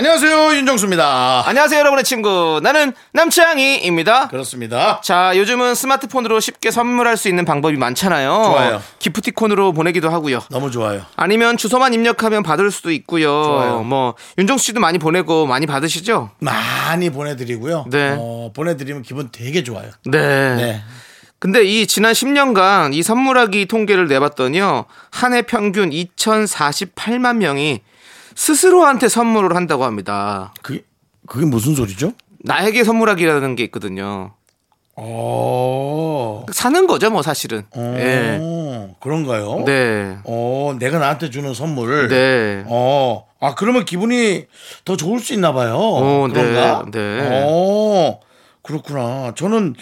안녕하세요 윤정수입니다. 안녕하세요, 여러분의 친구. 나는 남창희입니다. 그렇습니다. 자, 요즘은 스마트폰으로 쉽게 선물할 수 있는 방법이 많잖아요. 좋아요. 기프티콘으로 보내기도 하고요. 너무 좋아요. 아니면 주소만 입력하면 받을 수도 있고요. 좋아요. 뭐 윤정수 씨도 많이 보내고 많이 받으시죠? 많이 보내드리고요. 네. 어, 보내드리면 기분 되게 좋아요. 네. 네. 근데 이 지난 10년간 이 선물하기 통계를 내봤더니요. 한 해 평균 2,048만 명이 스스로한테 선물을 한다고 합니다. 그게 그게 무슨 소리죠? 나에게 선물하기라는 게 있거든요. 어. 사는 거죠, 뭐 사실은. 어, 예. 그런가요? 네. 어, 내가 나한테 주는 선물을. 네. 어. 아, 그러면 기분이 더 좋을 수 있나 봐요. 어, 네, 그런가? 네. 어. 그렇구나. 저는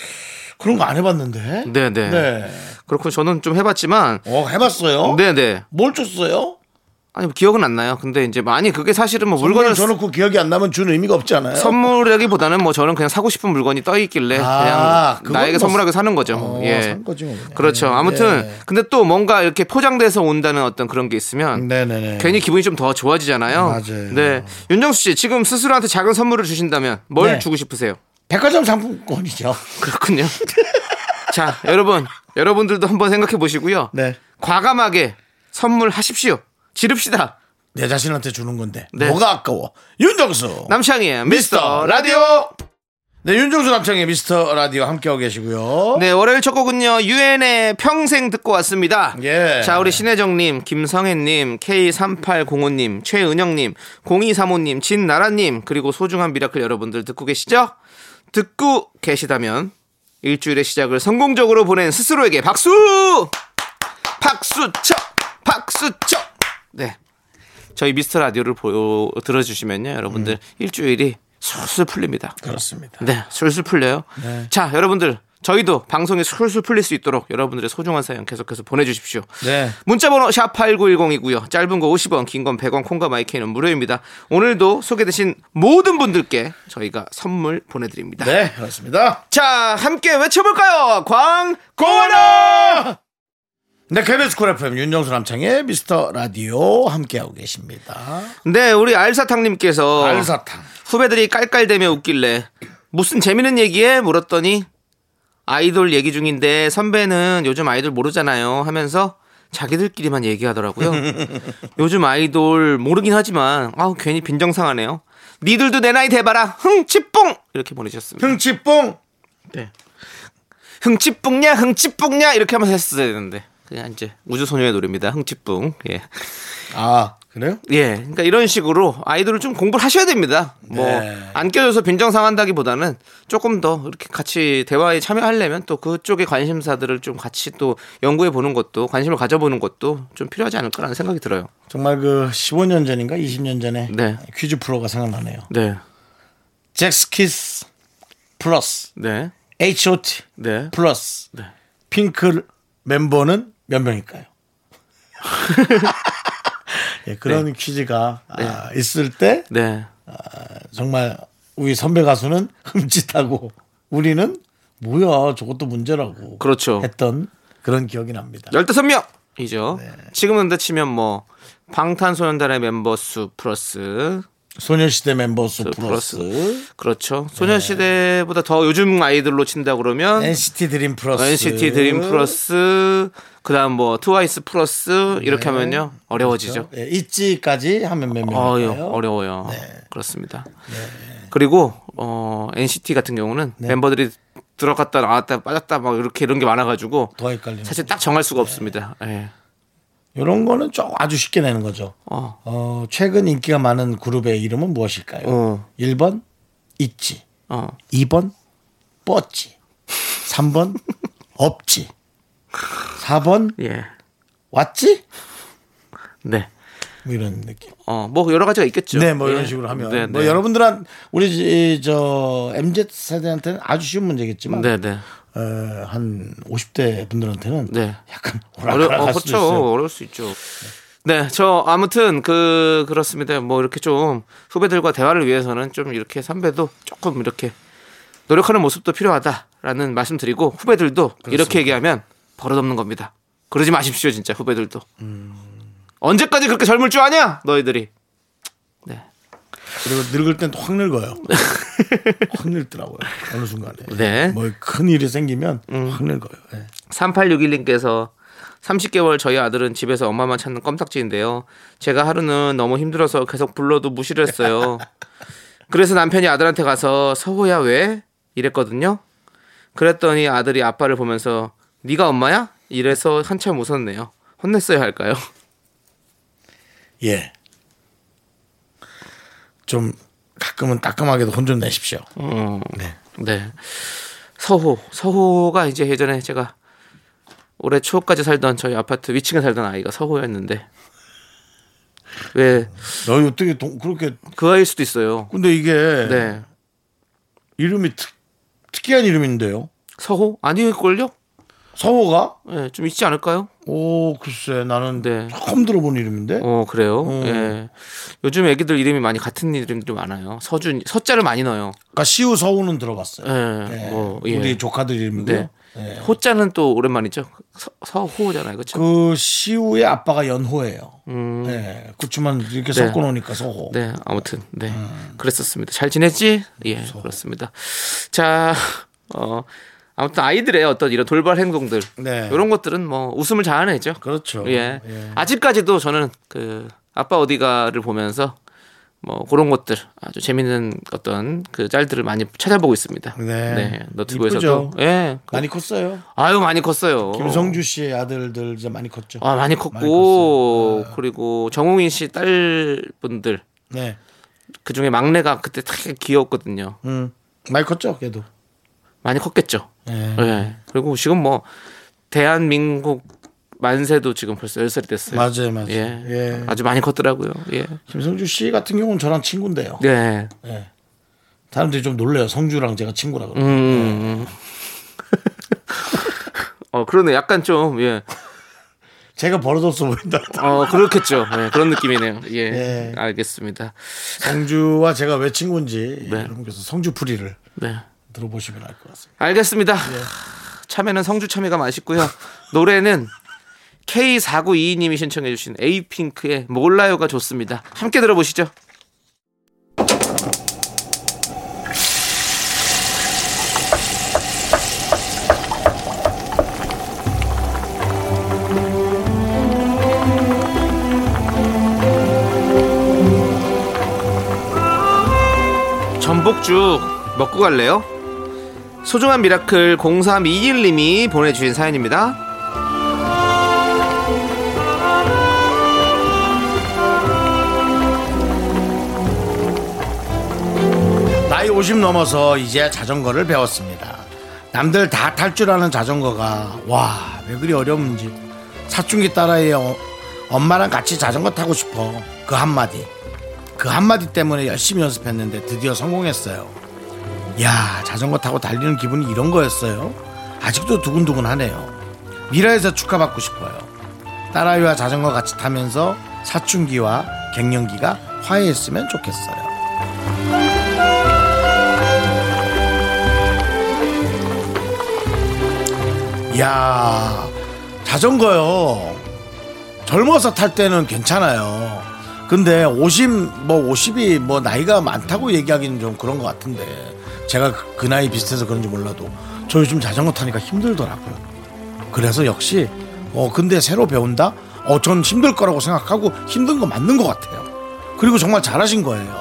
그런 거 안 해봤는데. 네, 네. 그렇고 저는 좀 해봤지만, 어, 해봤어요? 네네. 뭘 줬어요? 아니 뭐 기억은 안 나요. 근데 이제 많이 그게 사실은 뭐 물건을 줘놓고 기억이 안 나면 주는 의미가 없잖아요. 선물하기보다는 뭐 저는 그냥 사고 싶은 물건이 떠 있길래 아, 그냥 나에게 뭐 선물하게 사는 거죠. 어, 예. 산 거지 뭐. 그렇죠. 아무튼 예. 근데 또 뭔가 이렇게 포장돼서 온다는 어떤 그런 게 있으면 네네네. 괜히 기분이 좀 더 좋아지잖아요. 맞아요. 네. 윤정수 씨 지금 스스로한테 작은 선물을 주신다면 뭘 네. 주고 싶으세요? 백화점 상품권이죠. 그렇군요. 자, 여러분, 여러분들도 한번 생각해 보시고요. 네. 과감하게 선물하십시오. 지릅시다. 내 자신한테 주는 건데 네. 뭐가 아까워? 윤정수 남창희의 미스터 라디오. 네, 윤정수 남창의 미스터 라디오 함께하고 계시고요. 네, 월요일 첫 곡은요, 유엔의 평생 듣고 왔습니다. 예. 자, 우리 신혜정님, 김성혜님, K3805님, 최은영님, 0235님, 진나라님, 그리고 소중한 미라클 여러분들 듣고 계시죠? 듣고 계시다면, 일주일의 시작을 성공적으로 보낸 스스로에게 박수! 박수 쳐! 박수 쳐! 네. 저희 미스터 라디오를 보, 들어주시면요, 여러분들 일주일이 술술 풀립니다. 그렇습니다. 네, 술술 풀려요. 자, 여러분들 저희도 방송이 술술 풀릴 수 있도록 여러분들의 소중한 사연 계속해서 보내주십시오. 네. 문자번호 샵 #8910이고요. 짧은 거 50원, 긴 건 100원, 콩과 마이크는 무료입니다. 오늘도 소개되신 모든 분들께 저희가 선물 보내드립니다. 네, 그렇습니다. 자, 함께 외쳐볼까요? 광 고마워! 네, KBS Cool FM 윤정수 남창의 미스터 라디오 함께하고 계십니다. 네, 우리 알사탕님께서 알사탕. 후배들이 깔깔대며 웃길래 무슨 재밌는 얘기냐 물었더니 아이돌 얘기 중인데 선배는 요즘 아이돌 모르잖아요 하면서 자기들끼리만 얘기하더라고요. 요즘 아이돌 모르긴 하지만 아 괜히 빈정상하네요. 니들도 내 나이 대봐라 흥치뿡 이렇게 보내셨습니다. 흥치뽕. 네. 흥치뿡냐 흥치뿡냐 이렇게 하면서 했어야 되는데 그냥 이제 우주소녀의 노래입니다. 흥치뿡 예. 아, 그래요? 예, 그러니까 이런 식으로 아이돌을 좀 공부를 하셔야 됩니다. 뭐 네. 안 껴줘서 빈정상한다기 보다는 조금 더 이렇게 같이 대화에 참여하려면 또 그쪽의 관심사들을 좀 같이 또 연구해 보는 것도 관심을 가져보는 것도 좀 필요하지 않을까라는 생각이 들어요. 정말 그 15년 전인가 20년 전에 네. 퀴즈 프로가 생각나네요. 네, 잭스키스 플러스 네, H.O.T. 네. 플러스 네. 핑클 멤버는 몇 명일까요? 예, 그런 퀴즈가 아, 있을 때 네. 정말 우리 선배 가수는 흠칫하고 우리는 뭐야 저것도 문제라고 그렇죠. 했던 그런 기억이 납니다. 15명이죠. 네. 지금은 근데 치면 뭐 방탄소년단의 멤버 수 플러스 소녀시대 멤버 수 플러스. 플러스 그렇죠. 소녀시대보다 더 요즘 아이들로 친다 그러면 NCT 드림 플러스 NCT 드림 플러스 그다음 뭐 트와이스 플러스 이렇게 하면요 어려워지죠. 예, ITZY까지 하면 몇 어요 명일까요? 어려워요. 그렇습니다. 그리고 어 NCT 같은 경우는 멤버들이 들어갔다 나왔다 빠졌다 막 이렇게 이런 게 많아가지고 더 헷갈리는 사실 딱 정할 수가 없습니다. 예. 이런 거는 좀 아주 쉽게 내는 거죠. 어. 어, 최근 인기가 많은 그룹의 이름은 무엇일까요? 어. 1번 있지. 어. 2번 뻗지. 3번 없지. 4번 예. 왔지? 네. 뭐 이런 느낌. 어, 뭐 여러 가지가 있겠죠. 네, 뭐 예. 이런 식으로 하면 네, 뭐 네. 여러분들한 우리 이- 저 MZ 세대한테는 아주 쉬운 문제겠지만 네, 네. 어, 한 50대 분들한테는 네. 약간 어려, 어, 그렇죠. 있어요. 어려울 수 있죠. 네, 저 아무튼 그 그렇습니다. 뭐 이렇게 좀 후배들과 대화를 위해서는 좀 이렇게 선배도 조금 이렇게 노력하는 모습도 필요하다라는 말씀드리고 후배들도 이렇게 얘기하면 버릇없는 겁니다. 그러지 마십시오, 진짜 후배들도. 언제까지 그렇게 젊을 줄 아냐, 너희들이. 네, 그리고 늙을 땐또확 늙어요. 확 늙더라고요. 어느 순간에. 네. 뭐큰 일이 생기면 확 늙어요. 예. 3861님께서 30개월 저희 아들은 집에서 엄마만 찾는 껌딱지인데요. 제가 하루는 너무 힘들어서 계속 불러도 무시를 했어요. 그래서 남편이 아들한테 가서 서호야 왜? 이랬거든요. 그랬더니 아들이 아빠를 보면서 네가 엄마야? 이래서 한참 웃었네요. 혼냈어야 할까요? 예. 좀 가끔은 따끔하게도 혼 좀 내십시오. 어, 네. 네. 서호. 서호가 이제 예전에 제가 올해 초까지 살던 저희 아파트 위층에 살던 아이가 서호였는데 왜그너 어떻게 동- 그렇게 아이일 수도 있어요. 근데 이게 네. 이름이 특, 특이한 이름인데요. 서호? 아닐걸요? 서호가? 예, 좀 있지 않을까요? 오 글쎄 나는 네. 처음 들어본 이름인데. 어, 그래요? 어. 예. 요즘 애기들 이름이 많이 같은 이름들이 많아요. 서준, 서자를 많이 넣어요. 그러니까 시우 서우는 들어봤어요. 예, 네. 뭐, 예. 우리 조카들 이름이고. 네. 네. 호자는 또 오랜만이죠. 서, 서호잖아요. 그렇죠? 그 시우의 아빠가 연호예요. 음. 네. 그렇지만 이렇게 네. 섞어 놓으니까 서호. 네, 아무튼 네 음. 그랬었습니다. 잘 지냈지? 예, 그렇습니다. 자, 어 아무튼 아이들의 어떤 이런 돌발 행동들 네. 이런 것들은 뭐 웃음을 자아내죠. 그렇죠. 예. 예. 아직까지도 저는 그 아빠 어디가를 보면서 뭐 그런 것들 아주 재밌는 어떤 그 짤들을 많이 찾아보고 있습니다. 네. 너튜브에서도 이쁘죠? 예. 많이 컸어요. 아유 많이 컸어요. 김성주 씨의 아들들 이제 많이 컸죠. 아 많이 컸고 그리고 정웅인 씨 딸분들 네. 그 중에 막내가 그때 되게 귀여웠거든요. 음. 많이 컸죠, 걔도. 많이 컸겠죠. 예. 예. 그리고 지금 뭐 대한민국 만세도 지금 벌써 10살이 됐어요. 맞아요, 맞아요. 예. 예. 아주 많이 컸더라고요. 예. 김성주 씨 같은 경우는 저랑 친구인데요. 네. 예. 사람들이 좀 놀래요. 성주랑 제가 친구라 그러고. 음. 어, 그러네. 약간 좀, 예. 제가 버릇없어 보인다. 어, 그렇겠죠. 예, 그런 느낌이네요. 예. 예. 알겠습니다. 성주와 제가 왜 친구인지 네. 여러분께서 성주풀이를 네. 들어보시면 알 것 같습니다. 알겠습니다. 예. 참외는 성주 참외가 맛있고요. 노래는 K4922님이 신청해주신 에이핑크의 몰라요가 좋습니다. 함께 들어보시죠. 전복죽 먹고 갈래요? 소중한 미라클 0321님이 보내주신 사연입니다. 나이 50 넘어서 이제 자전거를 배웠습니다. 남들 다 탈 줄 아는 자전거가 와 왜 그리 어려운지 사춘기 딸아이의 어- 엄마랑 같이 자전거 타고 싶어 그 한마디 그 한마디 때문에 열심히 연습했는데 드디어 성공했어요. 야 자전거 타고 달리는 기분이 이런 거였어요. 아직도 두근두근하네요. 미라에서 축하받고 싶어요. 딸아이와 자전거 같이 타면서 사춘기와 갱년기가 화해했으면 좋겠어요. 야 자전거요. 젊어서 탈 때는 괜찮아요. 근데 50, 뭐 50이 뭐 나이가 많다고 얘기하기는 좀 그런 것 같은데 제가 그, 그 나이 비슷해서 그런지 몰라도 저 요즘 자전거 타니까 힘들더라고요. 그래서 역시 어 근데 새로 배운다? 어 전 힘들 거라고 생각하고 힘든 거 맞는 것 같아요. 그리고 정말 잘하신 거예요.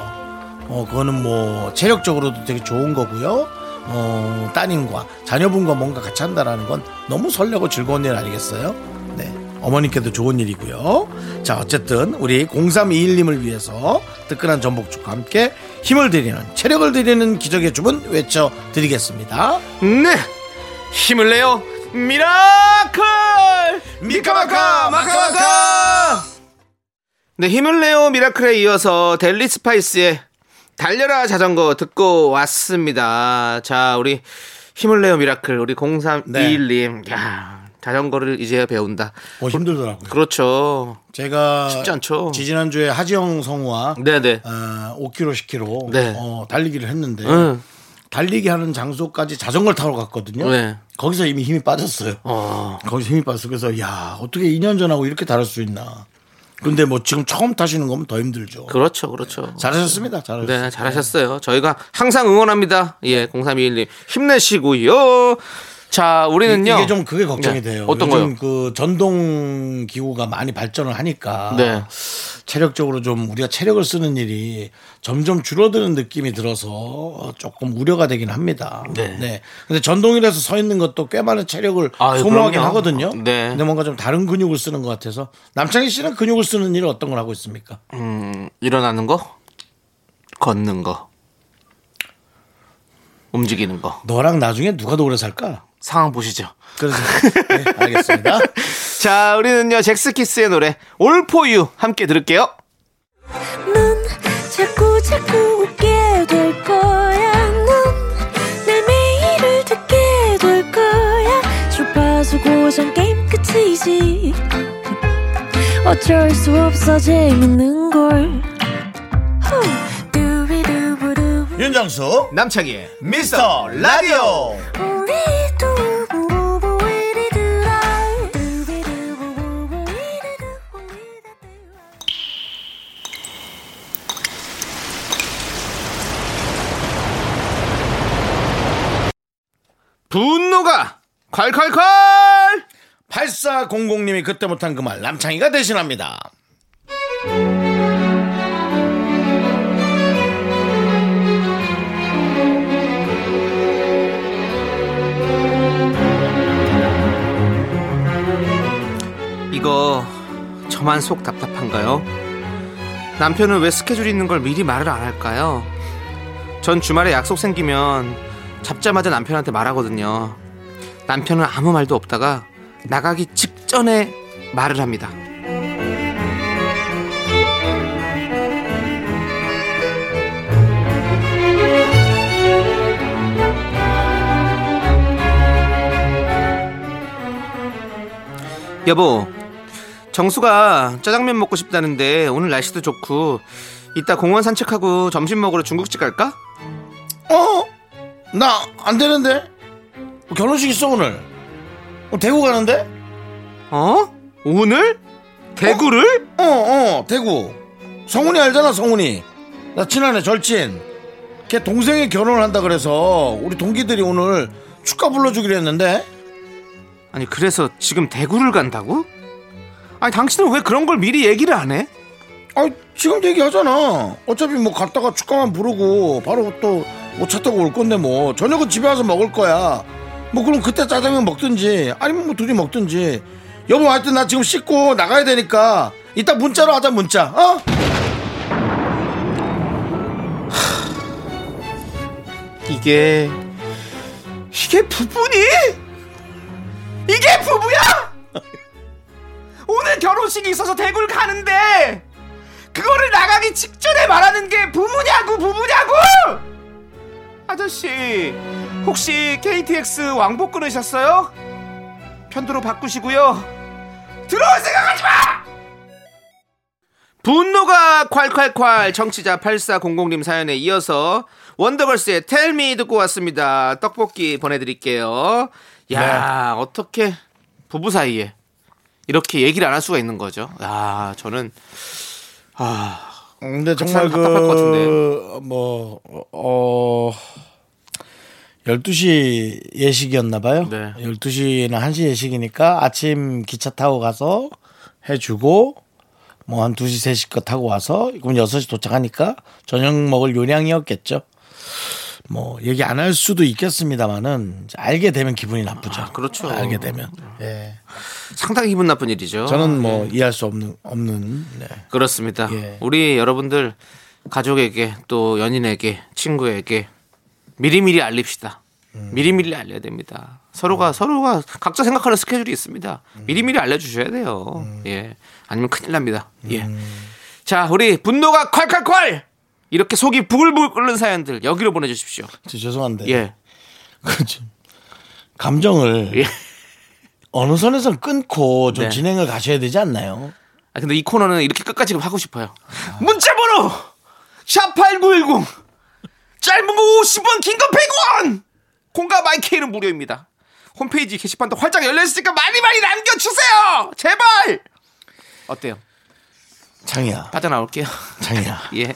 어 그거는 뭐 체력적으로도 되게 좋은 거고요. 어 따님과 자녀분과 뭔가 같이 한다라는 건 너무 설레고 즐거운 일 아니겠어요? 네. 어머님께도 좋은 일이고요. 자, 어쨌든 우리 0321님을 위해서 뜨끈한 전복죽과 함께 힘을 드리는 체력을 드리는 기적의 주문 외쳐 드리겠습니다. 네! 힘을 내요! 미라클! 미카마카 마카마카 네, 힘을 내요 미라클에 이어서 델리 스파이스의 달려라 자전거 듣고 왔습니다. 자, 우리 힘을 내요 미라클 우리 0321님. 야, 자전거를 이제 배운다. 어, 힘들더라고요. 그렇죠. 제가 쉽지 않죠. 지지난주에 하지영 성우와 네, 네. 어, 5km, 10km 네. 어, 달리기를 했는데 응. 달리기 하는 장소까지 자전거를 타러 갔거든요. 네. 거기서 이미 힘이 빠졌어요. 어. 거기서 힘이 빠졌어. 그래서 야 어떻게 2년 전하고 이렇게 다를 수 있나. 근데 뭐 지금 처음 타시는 거면 더 힘들죠. 그렇죠. 그렇죠. 잘하셨습니다. 잘하셨어요. 네, 잘하셨어요. 저희가 항상 응원합니다. 예, 0321님. 힘내시고요. 자, 우리는요. 이게 좀 그게 걱정이 네. 돼요. 어떤 요즘 거요? 그 전동 기구가 많이 발전을 하니까 네. 체력적으로 좀 우리가 체력을 쓰는 일이 점점 줄어드는 느낌이 들어서 조금 우려가 되긴 합니다. 네. 근데 전동이라서 서 있는 것도 꽤 많은 체력을 아유, 소모하긴 그럼요. 하거든요. 네. 근데 뭔가 좀 다른 근육을 쓰는 것 같아서 남창희 씨는 근육을 쓰는 일을 어떤 걸 하고 있습니까? 음, 일어나는 거, 걷는 거, 움직이는 거. 너랑 나중에 누가 더 오래 살까? 상황 보시죠. 그래서 네, 알겠습니다. 자, 우리는요, 잭스키스의 노래, All For You 함께 들을게요. 넌 자꾸 자꾸 웃게 될 거야. 넌내 매일을 듣게 될 거야. 주파수 고정 게임 끝이지. 어쩔 수 없어 재밌는 걸. 후. 윤정수 남창희의 미스터 라디오 분노가 콸콸콸! 8400님이 그때 못한 그 말 남창희가 대신합니다. 이거 저만 속 답답한가요? 남편은 왜 스케줄 있는 걸 미리 말을 안 할까요? 전 주말에 약속 생기면 잡자마자 남편한테 말하거든요. 남편은 아무 말도 없다가 나가기 직전에 말을 합니다. 여보, 정수가 짜장면 먹고 싶다는데 오늘 날씨도 좋고 이따 공원 산책하고 점심 먹으러 중국집 갈까? 어? 나 안 되는데? 결혼식 있어 오늘. 어, 대구 가는데? 어? 오늘? 대구를? 어, 어, 대구. 성훈이 알잖아, 성훈이. 나 지난해 절친. 걔 동생이 결혼을 한다 그래서 우리 동기들이 오늘 축가 불러주기로 했는데 아니 그래서 지금 대구를 간다고? 아니 당신은 왜 그런 걸 미리 얘기를 안 해? 아 지금 얘기하잖아. 어차피 뭐 갔다가 축가만 부르고 바로 또 뭐차 타고 올 건데 뭐 저녁은 집에 와서 먹을 거야. 뭐 그럼 그때 짜장면 먹든지 아니면 뭐 둘이 먹든지. 여보 하여튼 나 지금 씻고 나가야 되니까 이따 문자로 하자 문자. 어? 이게 이게 부부니? 이게 부부야? 오늘 결혼식이 있어서 대구를 가는데 그거를 나가기 직전에 말하는 게 부부냐고 부부냐고? 아저씨 혹시 KTX 왕복 끊으셨어요? 편도로 바꾸시고요. 들어올 생각하지 마! 분노가 콸콸콸 청취자 8400님 사연에 이어서 원더걸스의 텔미 듣고 왔습니다. 떡볶이 보내드릴게요. 야 어떻게 부부 사이에 이렇게 얘기를 안 할 수가 있는 거죠. 야 저는 아 근데 같이 정말 살면 답답할 것 그, 뭐, 어, 12시 예식이었나 봐요. 네. 12시나 1시 예식이니까 아침 기차 타고 가서 해 주고, 뭐 한 2시, 3시 거 타고 와서, 그럼 6시 도착하니까 저녁 먹을 요량이었겠죠. 뭐, 얘기 안 할 수도 있겠습니다만은, 알게 되면 기분이 나쁘죠. 아, 그렇죠. 알게 되면. 예. 상당히 기분 나쁜 일이죠. 저는 뭐, 이해할 수 없는, 없는, 네. 그렇습니다. 예. 우리 여러분들 가족에게 또 연인에게 친구에게 미리미리 알립시다. 음. 미리미리 알려야 됩니다. 서로가 서로가 각자 생각하는 스케줄이 있습니다. 음. 미리미리 알려주셔야 돼요. 예. 아니면 큰일 납니다. 예. 자, 우리 분노가 콸콸콸! 이렇게 속이 부글부글 끓는 사연들 여기로 보내주십시오. 저 죄송한데. 예. 그죠. 감정을 예. 어느 선에서 끊고 좀 네. 진행을 가셔야 되지 않나요? 아, 근데 이 코너는 이렇게 끝까지 하고 싶어요. 문자번호! 샵8910! 짧은 거 50원, 긴 거 100원! 공과 마이케이는 무료입니다. 홈페이지 게시판도 활짝 열려있으니까 많이 많이 남겨주세요! 제발! 어때요? 창이야, 빠져나올게요. 창이야. 예.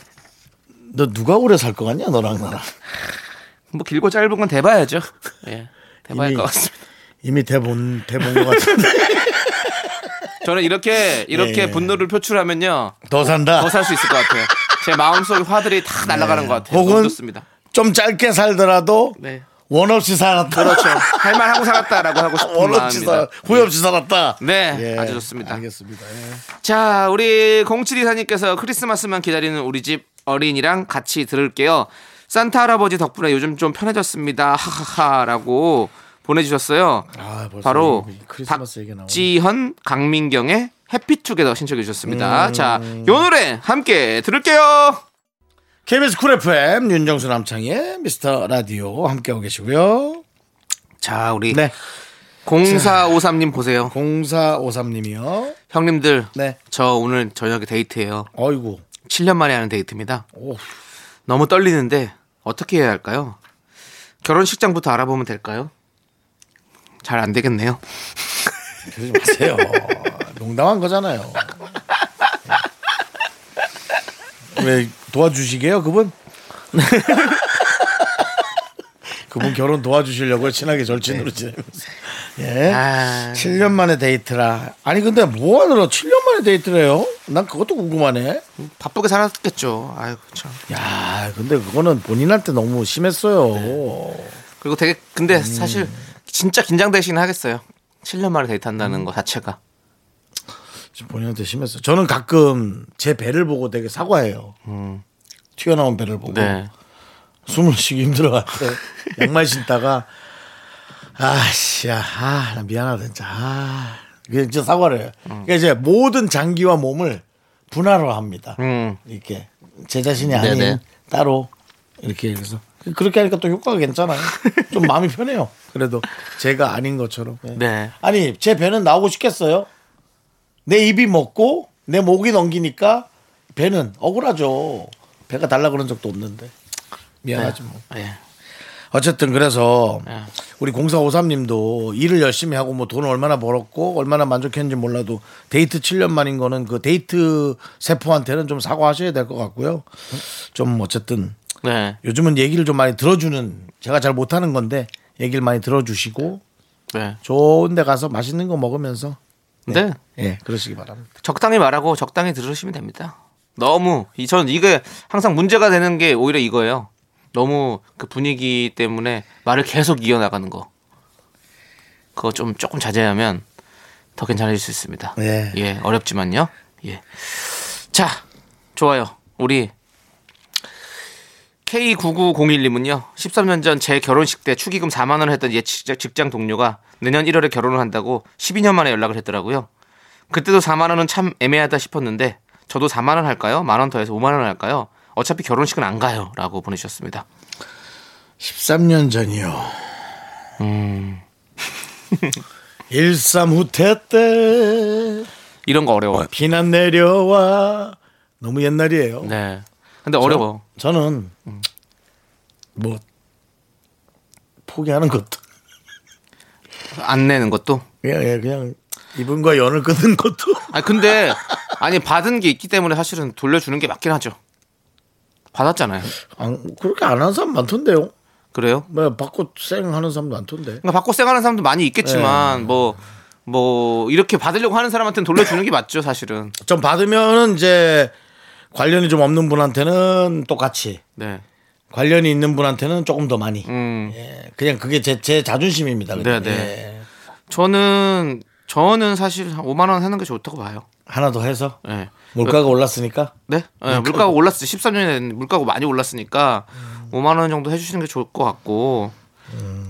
너 누가 오래 살 것 같냐, 너랑 나랑. 뭐 길고 짧은 건 대봐야죠. 예. 대봐야 할 것 같습니다. 이미 대본, 대본 것 같은데. 저는 이렇게, 이렇게 예. 분노를 표출하면요. 더 산다. 더 살 수 있을 것 같아요. 제 마음속의 화들이 다 날아가는 것 같아요. 혹은- 너무 좋습니다. 좀 짧게 살더라도 네. 원 없이 살았다. 그렇죠. 할만하고 살았다라고 하고 싶은 원 없이. 살, 후회 없이 살았다. 네, 아주 좋습니다. 알겠습니다. 예. 자, 우리 0724님께서 크리스마스만 기다리는 우리 집 어린이랑 같이 들을게요. 산타 할아버지 덕분에 요즘 좀 편해졌습니다. 하하하라고 보내주셨어요. 아, 바로. 박지현, 강민경의 해피투게더 신청해 음. 주셨습니다. 자, 요 노래 함께 들을게요. KBS 쿨 FM 윤정수 남창의 미스터 라디오 함께하고 계시고요. 자, 우리 네. 0453님 보세요. 0453님이요. 형님들, 네. 저 오늘 저녁에 데이트예요. 어이구. 7년 만에 하는 데이트입니다. 오, 너무 떨리는데 어떻게 해야 할까요? 결혼식장부터 알아보면 될까요? 잘 안 되겠네요. 그러지 마세요. 농담한 거잖아요. 왜 도와주시게요, 그분? 그분 결혼 도와주시려고 친하게 절친으로 지내면서. 예. 아, 7년 만에 데이트라. 아니 근데 뭐 하느라 7년 만에 데이트를 해요? 난 그것도 궁금하네. 바쁘게 살았겠죠. 아이고 참. 야, 근데 그거는 본인한테 너무 심했어요. 그리고 되게 근데 사실 진짜 긴장되시긴 하겠어요. 7년 만에 데이트한다는 거 자체가. 본인한테 심했어요. 저는 가끔 제 배를 보고 되게 사과해요. 튀어나온 배를 보고 네. 숨을 쉬기 힘들어할 때 양말 신다가 아씨, 야, 아, 나 미안하다 진짜. 아, 이게 진짜 사과를 해요. 그러니까 이제 모든 장기와 몸을 분할화합니다. 음. 이렇게 제 자신이 아닌 네네. 따로 이렇게 해서 그렇게 하니까 또 효과가 괜찮아요. 좀 마음이 편해요. 그래도 제가 아닌 것처럼. 예. 네. 아니 제 배는 나오고 싶겠어요. 내 입이 먹고 내 목이 넘기니까 배는 억울하죠. 배가 달라 그런 적도 없는데 미안하지 뭐. 예. 어쨌든 그래서 네. 우리 0453님도 일을 열심히 하고 뭐 돈을 얼마나 벌었고 얼마나 만족했는지 몰라도 데이트 7년 만인 거는 그 데이트 세포한테는 좀 사과하셔야 될 것 같고요. 좀 어쨌든 네. 요즘은 얘기를 좀 많이 들어주는 제가 잘 못하는 건데 얘기를 많이 들어주시고 네. 좋은 데 가서 맛있는 거 먹으면서 네. 예 그러시기 바랍니다. 적당히 말하고 적당히 들으시면 됩니다. 너무 이 저는 이게 항상 문제가 되는 게 오히려 이거예요. 너무 그 분위기 때문에 말을 계속 이어나가는 거. 그거 좀 조금 자제하면 더 괜찮아질 수 있습니다. 예. 예, 어렵지만요. 예. 자, 좋아요. 우리 K9901님은요. 13년 전 제 결혼식 때 축의금 4만 원을 했던 옛 직- 직장 동료가 내년 1월에 결혼을 한다고 12년 만에 연락을 했더라고요. 그때도 4만 원은 참 애매하다 싶었는데 저도 4만 원 할까요? 만 원 더해서 5만 원 할까요? 어차피 결혼식은 안 가요 라고 보내주셨습니다. 13년 전이요. 음. 일삼후퇴 때 이런 거 어려워. 비난 내려와 너무 옛날이에요. 네. 근데 어려워. 저는 뭐 포기하는 것도 안 내는 것도. 그냥 예, 그냥 이분과 연을 끊는 것도 아니 근데 아니 받은 게 있기 때문에 사실은 돌려주는 게 맞긴 하죠. 받았잖아요. 안, 그렇게 안 하는 사람 많던데요. 그래요? 뭐 받고 쌩 하는 사람도 많던데. 그러니까 받고 쌩 하는 사람도 많이 있겠지만 뭐뭐 이렇게 받으려고 하는 사람한테는 돌려주는 게 맞죠, 사실은. 좀 받으면은 이제 관련이 좀 없는 분한테는 똑같이 네. 관련이 있는 분한테는 조금 더 많이. 음. 예, 그냥 그게 제, 제 자존심입니다. 그냥. 네, 네. 예. 저는 저는 사실 한 5만 원 하는 게 좋다고 봐요. 하나 더 해서 네. 물가가 올랐으니까 네? 네, 물가가 올랐어요. 13년에 물가가 많이 올랐으니까 5만 원 정도 해주시는 게 좋을 것 같고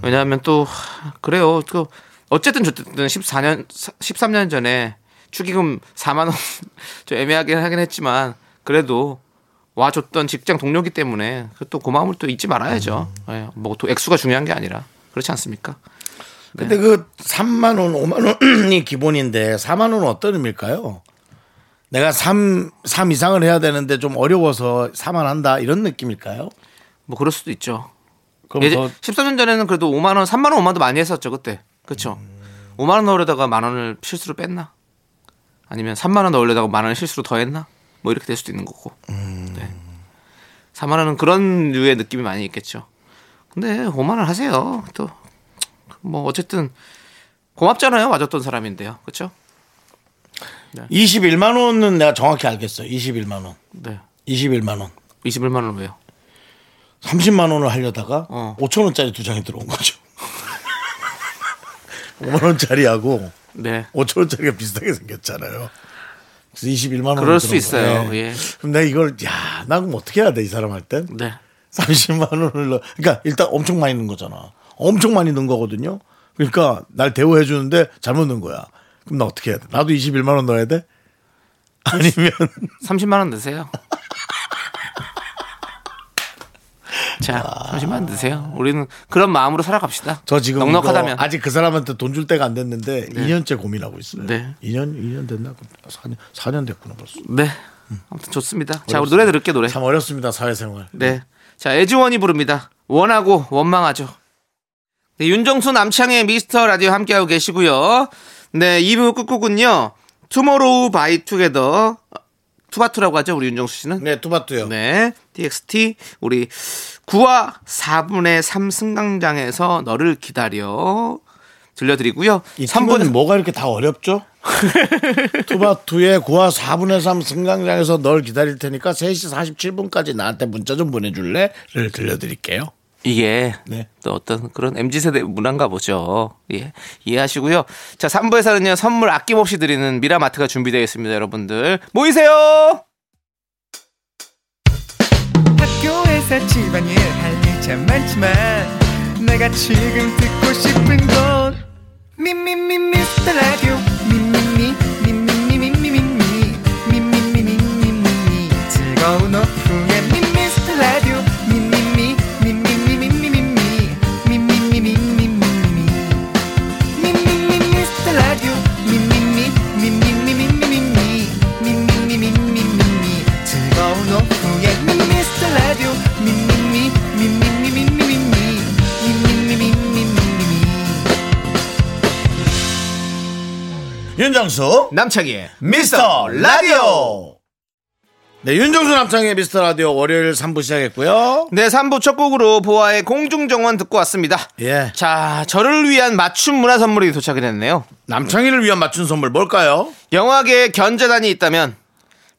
왜냐하면 또 하, 그래요. 그 어쨌든 어쨌든 14년 13년 전에 축의금 4만 원 좀 애매하게 하긴 했지만 그래도 와줬던 직장 동료기 때문에 그또 고마움을 또 잊지 말아야죠. 예, 뭐또 액수가 중요한 게 아니라 그렇지 않습니까? 근데 그 3만 원, 5만 원이 기본인데 4만 원은 어떤 의미일까요? 내가 3, 3 이상을 해야 되는데 좀 어려워서 4만 한다 이런 느낌일까요? 뭐 그럴 수도 있죠. 그럼 예전 더 13년 전에는 그래도 5만 원, 3만 원, 5만 원도 많이 했었죠 그때. 그렇죠. 5만 원 넣으려다가 만 원을 실수로 뺐나? 아니면 3만 원 넣으려다가 만 원을 실수로 더했나? 뭐 이렇게 될 수도 있는 거고. 네. 4만 원은 그런 류의 느낌이 많이 있겠죠. 근데 5만 원 하세요. 또 뭐 어쨌든 고맙잖아요. 맞았던 사람인데요. 그렇죠? 21만 원은 내가 정확히 알겠어요. 21만 원. 네. 21만 원. 21만 원 왜요? 30만 원을 하려다가 어. 5천 원짜리 두 장이 들어온 거죠. 5만 원짜리하고 네. 5천 원짜리가 비슷하게 생겼잖아요. 그래서 21만 원. 그럴 수 있어요. 예. 그럼 내가 이걸 야, 나 그럼 어떻게 해야 돼 이 사람 할 땐? 네. 30만 원을 넣어. 그러니까 일단 엄청 많이 넣은 거잖아. 엄청 많이 넣은 거거든요. 그러니까 날 대우해 주는데 잘못 넣은 거야. 그럼 나 어떻게 해야 돼? 나도 21만 원 넣어야 돼? 아니면 30만 원 드세요. 자, 30만 원 드세요. 우리는 그런 마음으로 살아갑시다. 저 지금 넉넉하다면. 이거 아직 그 사람한테 돈 줄 때가 안 됐는데 2년째 고민하고 있어요. 네. 2년 2년 됐나? 4년 4년 됐구나 벌써. 네. 아무튼 좋습니다. 자, 우리 노래 들을게 노래. 참 어렵습니다 사회생활. 네. 자, 애즈원이 부릅니다. 원하고 원망하죠. 네, 윤정수 남창희의 미스터 라디오 함께하고 계시고요. 네, 2부 끝곡은요. 투모로우 바이 투게더 투바투라고 하죠, 우리 윤정수 씨는. 네, 투바투요. 네. TXT 우리 9와 4분의 3 승강장에서 너를 기다려 들려드리고요. 이 팀은 뭐가 이렇게 다 어렵죠? 투바투의 9화 4분의 3 승강장에서 널 기다릴 테니까 3시 47분까지 나한테 문자 좀 보내줄래?를 들려드릴게요. 이게 네. 또 어떤 그런 MZ 세대 문화인가 보죠. 예. 이해하시고요. 자, 3부에서는요. 선물 아낌없이 드리는 미라마트가 준비되어 있습니다, 여러분들. 모이세요. 학교에서 집안일 할일참 많지만 내가 지금 듣고 싶은 건 미미미 미스터 라디오 미미미 미미미 미미미 미미미 미미미 즐거운 오후 윤정수 남창희의 미스터 라디오. 네, 윤정수 남창희의 미스터 라디오 월요일 3부 시작했고요. 네, 3부 첫 곡으로 보아의 공중정원 듣고 왔습니다. 예. 자, 저를 위한 맞춤 문화 선물이 도착이 됐네요. 남창희를 위한 맞춘 선물 뭘까요? 영화계에 견자단이 있다면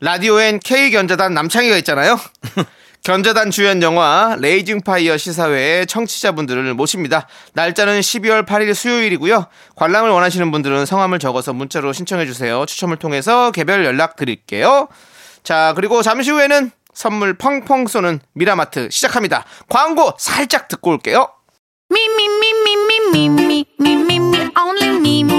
라디오엔 K 견자단 남창희가 있잖아요. 견자단 주연 영화 레이징 파이어 시사회에 청취자분들을 모십니다. 날짜는 12월 8일 수요일이고요. 관람을 원하시는 분들은 성함을 적어서 문자로 신청해 주세요. 추첨을 통해서 개별 연락 드릴게요. 자, 그리고 잠시 후에는 선물 펑펑 쏘는 미라마트 시작합니다. 광고 살짝 듣고 올게요. Me, only me,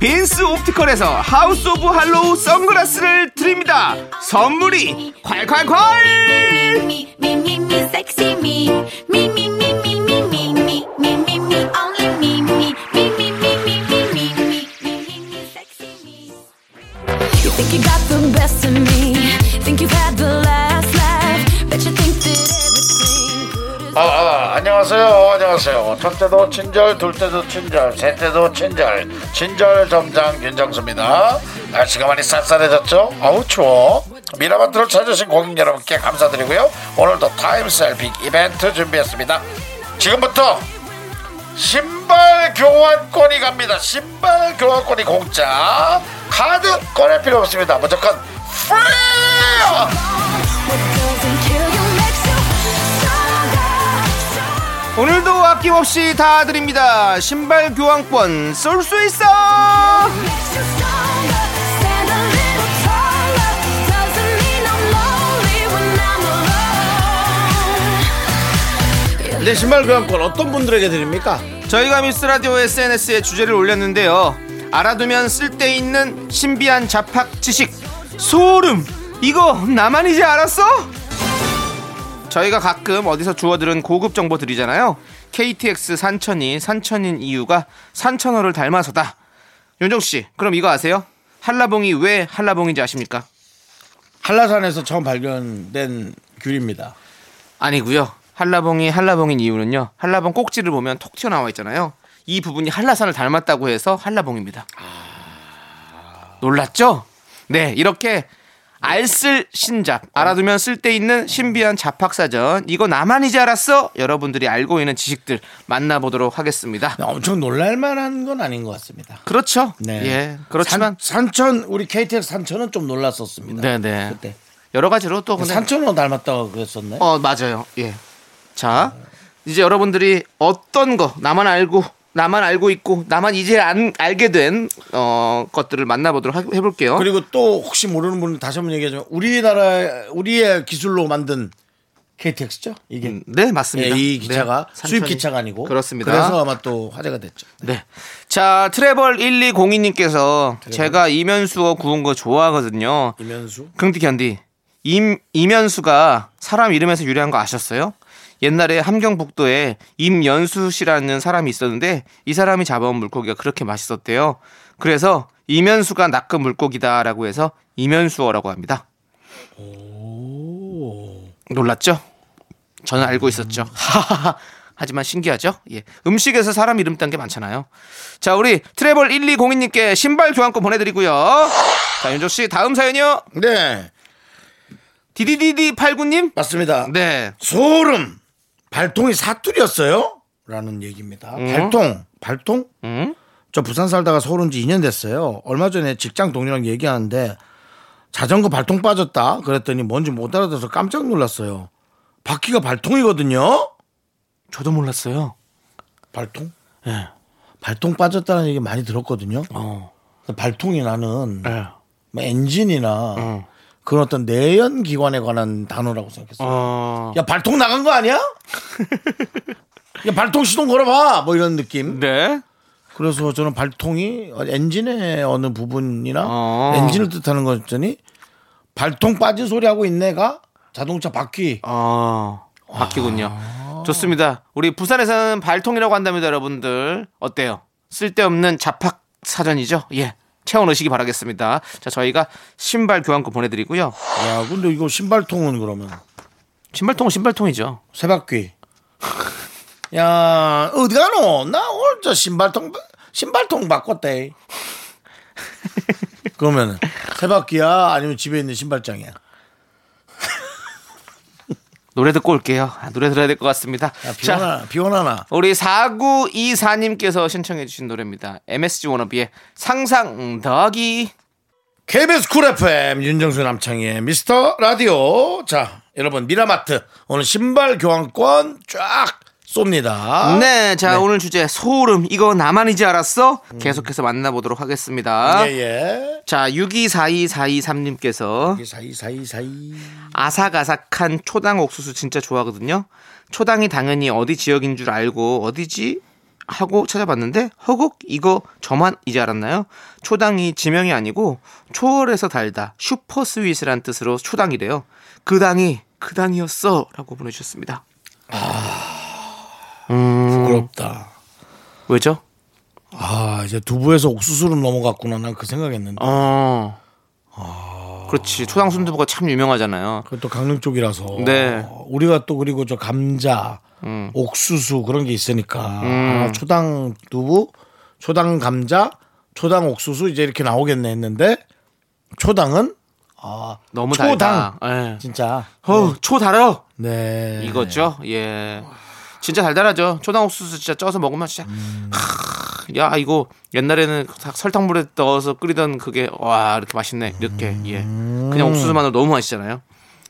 빈스 옵티컬에서 하우스 오브 할로우 선글라스를 드립니다. 선물이 콸콸콸! Think you got the best of me. Think you've had the 안녕하세요. 첫째도 친절, 둘째도 친절, 셋째도 친절. 친절 점장 윤정수입니다. 날씨가 많이 쌀쌀해졌죠? 아우 추워. 미라마트를 찾으신 고객 여러분께 감사드리고요. 오늘도 time sale big 이벤트 준비했습니다. 지금부터 신발 교환권이 갑니다. 신발 교환권이 공짜. 카드 꺼낼 필요 없습니다. 무조건 free! 오늘도 아낌없이 다 드립니다. 신발 교환권 쏠 수 있어! 네, 신발 교환권 어떤 분들에게 드립니까? 저희가 미스 라디오 SNS에 주제를 올렸는데요. 알아두면 쓸데있는 신비한 잡학 지식. 소름! 이거 나만 이제 알았어? 저희가 가끔 어디서 주워들은 고급 정보 드리잖아요. KTX 산천이 산천인 이유가 산천어를 닮아서다. 윤정 씨, 그럼 이거 아세요? 한라봉이 왜 한라봉인지 아십니까? 한라산에서 처음 발견된 귤입니다. 아니고요. 한라봉이 한라봉인 이유는요. 한라봉 꼭지를 보면 톡 튀어나와 있잖아요. 이 부분이 한라산을 닮았다고 해서 한라봉입니다. 놀랐죠? 네, 이렇게 알쓸 신잡 알아두면 쓸데있는 신비한 잡학사전 이거 나만 이제 알았어? 여러분들이 알고 있는 지식들 만나보도록 하겠습니다. 엄청 놀랄만한 건 아닌 것 같습니다. 그렇죠. 네. 예, 그렇지만 산, 천 우리 KTX 산천은 좀 놀랐었습니다. 네네 그때 여러 가지로 또 산천으로 닮았다고 그랬었네. 어 맞아요. 예. 자 이제 여러분들이 어떤 거 나만 알고 나만 알고 있고 나만 이제 안, 알게 된 어, 것들을 만나보도록 하- 해볼게요. 그리고 또 혹시 모르는 분은 다시 한번 얘기하자면 우리나라 우리의 기술로 만든 KTX죠? 이게 음, 네 맞습니다. 예, 이 기차가 네, 수입 기차가 아니고 그렇습니다. 그래서 아마 또 화제가 됐죠. 네. 자 트래벌 1202님께서 제가 이면수어 구운 거 좋아하거든요. 이면수 긍디 견디 임 이면수가 사람 이름에서 유래한 거 아셨어요? 옛날에 함경북도에 임연수 씨라는 사람이 있었는데 이 사람이 잡아온 물고기가 그렇게 맛있었대요. 그래서 이면수가 낚은 물고기다라고 해서 이면수어라고 합니다. 놀랐죠? 저는 알고 있었죠. 하지만 신기하죠? 예. 음식에서 사람 이름 딴 게 많잖아요. 자, 우리 트래블 1202님께 신발 교환권 보내드리고요. 자, 윤정 씨 다음 사연이요. 네 디디디디 89님? 맞습니다. 네. 소름 발통이 사투리였어요? 라는 얘기입니다. 발통 발통 음? 저 부산 살다가 서울 온 지 2년 됐어요. 얼마 전에 직장 동료랑 얘기하는데 자전거 발통 빠졌다 그랬더니 뭔지 못 알아들어서 깜짝 놀랐어요. 바퀴가 발통이거든요. 저도 몰랐어요. 발통? 예. 발통 빠졌다는 얘기 많이 들었거든요. 어. 발통이 나는 예. 뭐 엔진이나 어. 그런 어떤 내연 기관에 관한 단어라고 생각했어요. 어. 야 발통 나간 거 아니야? 야 발통 시동 걸어봐 뭐 이런 느낌. 네. 그래서 저는 발통이 엔진의 어느 부분이나 어. 엔진을 뜻하는 거였더니 발통 빠진 소리 하고 있네가 자동차 바퀴. 어. 바퀴군요. 좋습니다. 우리 부산에서는 발통이라고 한답니다, 여러분들. 어때요? 쓸데없는 잡학 사전이죠? 예. 채워 넣으시기 바라겠습니다. 자, 저희가 신발 교환권 보내드리고요. 야 근데 이거 신발통은 그러면 신발통은 신발통이죠. 세 바퀴. 야 어디 가노? 나 오늘 저 신발통 신발통 바꿨대. 그러면 세 바퀴야 아니면 집에 있는 신발장이야? 노래 듣고 올게요. 아, 노래 들어야 될 것 같습니다. 야, 자, 비원하나 비원하나. 우리 4924님께서 신청해주신 노래입니다. MSG 워너비의 상상 더하기. KBS 쿨 FM 윤정수 남창희의 미스터 라디오. 자 여러분 미라마트 오늘 신발 교환권 쫙 쏩니다. 네, 자 오늘 주제 소름 이거 나만 이제 알았어? 계속해서 만나보도록 하겠습니다. 음. 예예. 자 624223님께서 사이 사이 사이. 아삭아삭한 초당 옥수수 진짜 좋아하거든요. 초당이 당연히 어디 지역인 줄 알고 어디지 하고 찾아봤는데 허걱 이거 저만 이제 알았나요? 초당이 지명이 아니고 초월해서 달다 super sweet이란 뜻으로 초당이래요. 그 당이 그 당이었어라고 보내주셨습니다. 부끄럽다. 왜죠? 아 이제 두부에서 옥수수로 넘어갔구나 난 그 생각했는데. 어. 그렇지. 초당 순두부가 참 유명하잖아요. 그것도 강릉 쪽이라서. 네. 우리가 또 그리고 저 감자, 음. 옥수수 그런 게 있으니까 아, 초당 두부, 초당 감자, 초당 옥수수 이제 이렇게 나오겠네 했는데 초당은 아, 너무 초당. 달다. 예. 진짜 어우, 초 달아. 네. 이거죠. 예. 진짜 달달하죠. 초당 옥수수 진짜 쪄서 먹으면 진짜. 하, 야 이거 옛날에는 사- 설탕물에 넣어서 끓이던 그게 와 이렇게 맛있네. 이렇게 예. 그냥 옥수수만으로 너무 맛있잖아요.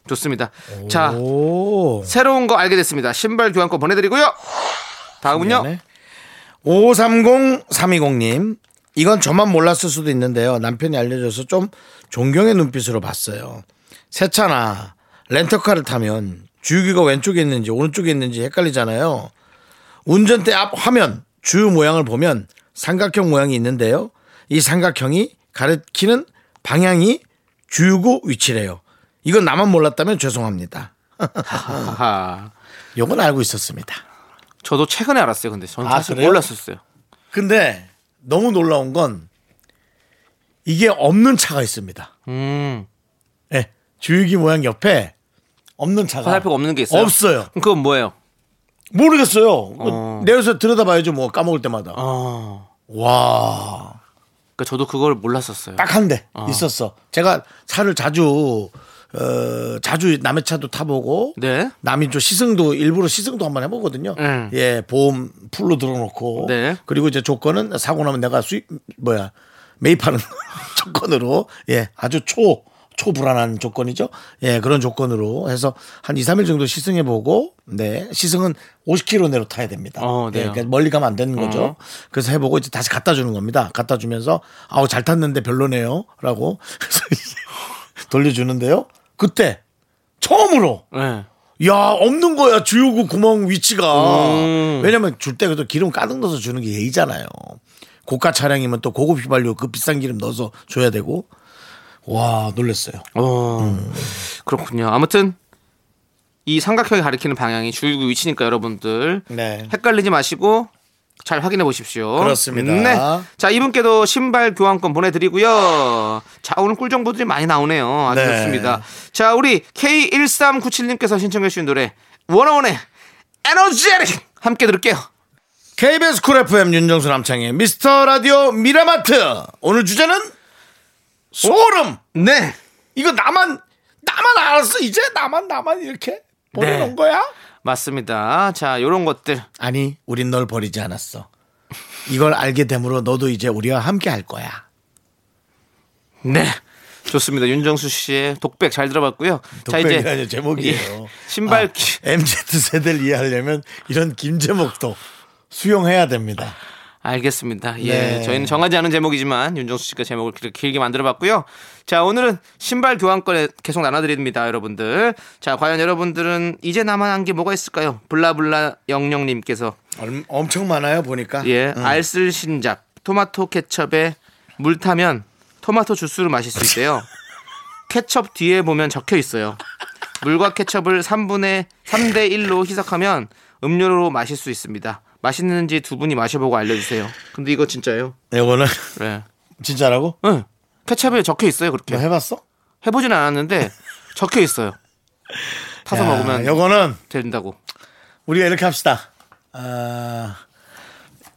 좋습니다. 자 오. 새로운 거 알게 됐습니다. 신발 교환권 보내드리고요. 다음은요. 미안해. 530320님. 이건 저만 몰랐을 수도 있는데요. 남편이 알려줘서 좀 존경의 눈빛으로 봤어요. 새 차나 렌터카를 타면 주유기가 왼쪽에 있는지 오른쪽에 있는지 헷갈리잖아요. 운전대 앞 화면 주유 모양을 보면 삼각형 모양이 있는데요. 이 삼각형이 가리키는 방향이 주유구 위치래요. 이건 나만 몰랐다면 죄송합니다. 요건 알고 있었습니다. 저도 최근에 알았어요. 근데 저는 아, 사실? 몰랐었어요. 근데 너무 놀라운 건 이게 없는 차가 있습니다. 음. 예, 주유기 모양 옆에 없는 차가 화살표가 없는 게 있어요? 없어요. 그럼 그건 뭐예요? 모르겠어요. 어. 내려서 들여다봐야죠. 뭐 까먹을 때마다. 어. 와, 그러니까 저도 그걸 몰랐었어요. 딱 한 대 있었어. 제가 차를 자주 어, 자주 남의 차도 타보고 네. 남이 좀 시승도 일부러 시승도 한번 해보거든요. 음. 예, 보험 풀로 들어놓고. 네. 그리고 이제 조건은 사고 나면 내가 수입 뭐야 매입하는 조건으로 예, 아주 초 초불안한 조건이죠. 예, 그런 조건으로 해서 한 2, 3일 정도 시승해 보고, 네, 시승은 50km 내로 타야 됩니다. 어, 예, 네요. 그러니까 멀리 가면 안 되는 거죠. 어. 그래서 해 보고 이제 다시 갖다 주는 겁니다. 갖다 주면서, 아우, 잘 탔는데 별로네요. 라고. 그래서 이제 돌려 주는데요. 그때, 처음으로, 네. 야, 없는 거야, 주유구 구멍 위치가. 음. 왜냐면 줄 때 그래도 기름 가득 넣어서 주는 게 예의잖아요. 고가 차량이면 또 고급 휘발유 그 비싼 기름 넣어서 줘야 되고. 와, 놀랬어요. 어. 그렇군요. 아무튼 이 삼각형이 가리키는 방향이 주유구 위치니까 여러분들 네. 헷갈리지 마시고 잘 확인해 보십시오. 그렇습니다. 네. 자, 이분께도 신발 교환권 보내드리고요. 자, 오늘 꿀 정보들이 많이 나오네요. 아주 네. 좋습니다. 자, 우리 K1397님께서 신청해 주신 노래, 원어원의 에너지를 함께 들을게요. KBS 쿨 FM 윤정수 남창희의 미스터 라디오 미라마트. 오늘 주제는 소름. 네. 이거 나만, 나만 알았어. 이제 나만, 나만 이렇게 보내놓은 네. 거야? 맞습니다. 자, 요런 것들. 아니, 우린 널 버리지 않았어. 이걸 알게 되므로 너도 이제 우리와 함께 할 거야. 네. 좋습니다. 윤정수 씨의 독백 잘 들어봤고요. 자, 독백이 이제 아니라 제목이에요. 예, 신발 아, MZ 세대를 이해하려면 이런 김 제목도 수용해야 됩니다. 알겠습니다. 예. 네. 저희는 정하지 않은 제목이지만 윤정수 씨가 제목을 길게 만들어 봤고요. 자, 오늘은 신발 교환권에 계속 나눠 드립니다, 여러분들. 자, 과연 여러분들은 이제 나만 한 게 뭐가 있을까요? 블라블라 영영 님께서 얼- 엄청 많아요, 보니까. 예, 응. 알쓸 신작 토마토 케첩에 물 타면 토마토 주스를 마실 수 있대요. 케첩 뒤에 보면 적혀 있어요. 물과 케첩을 3분의 3대 1로 희석하면 음료로 마실 수 있습니다. 맛있는지 두 분이 마셔보고 알려주세요. 근데 이거 진짜예요. 이거는 네. 진짜라고? 응. 케첩에 적혀 있어요. 그렇게 너 해봤어? 해보진 않았는데 적혀 있어요. 타서 야, 먹으면 요거는 된다고. 우리가 이렇게 합시다. 아,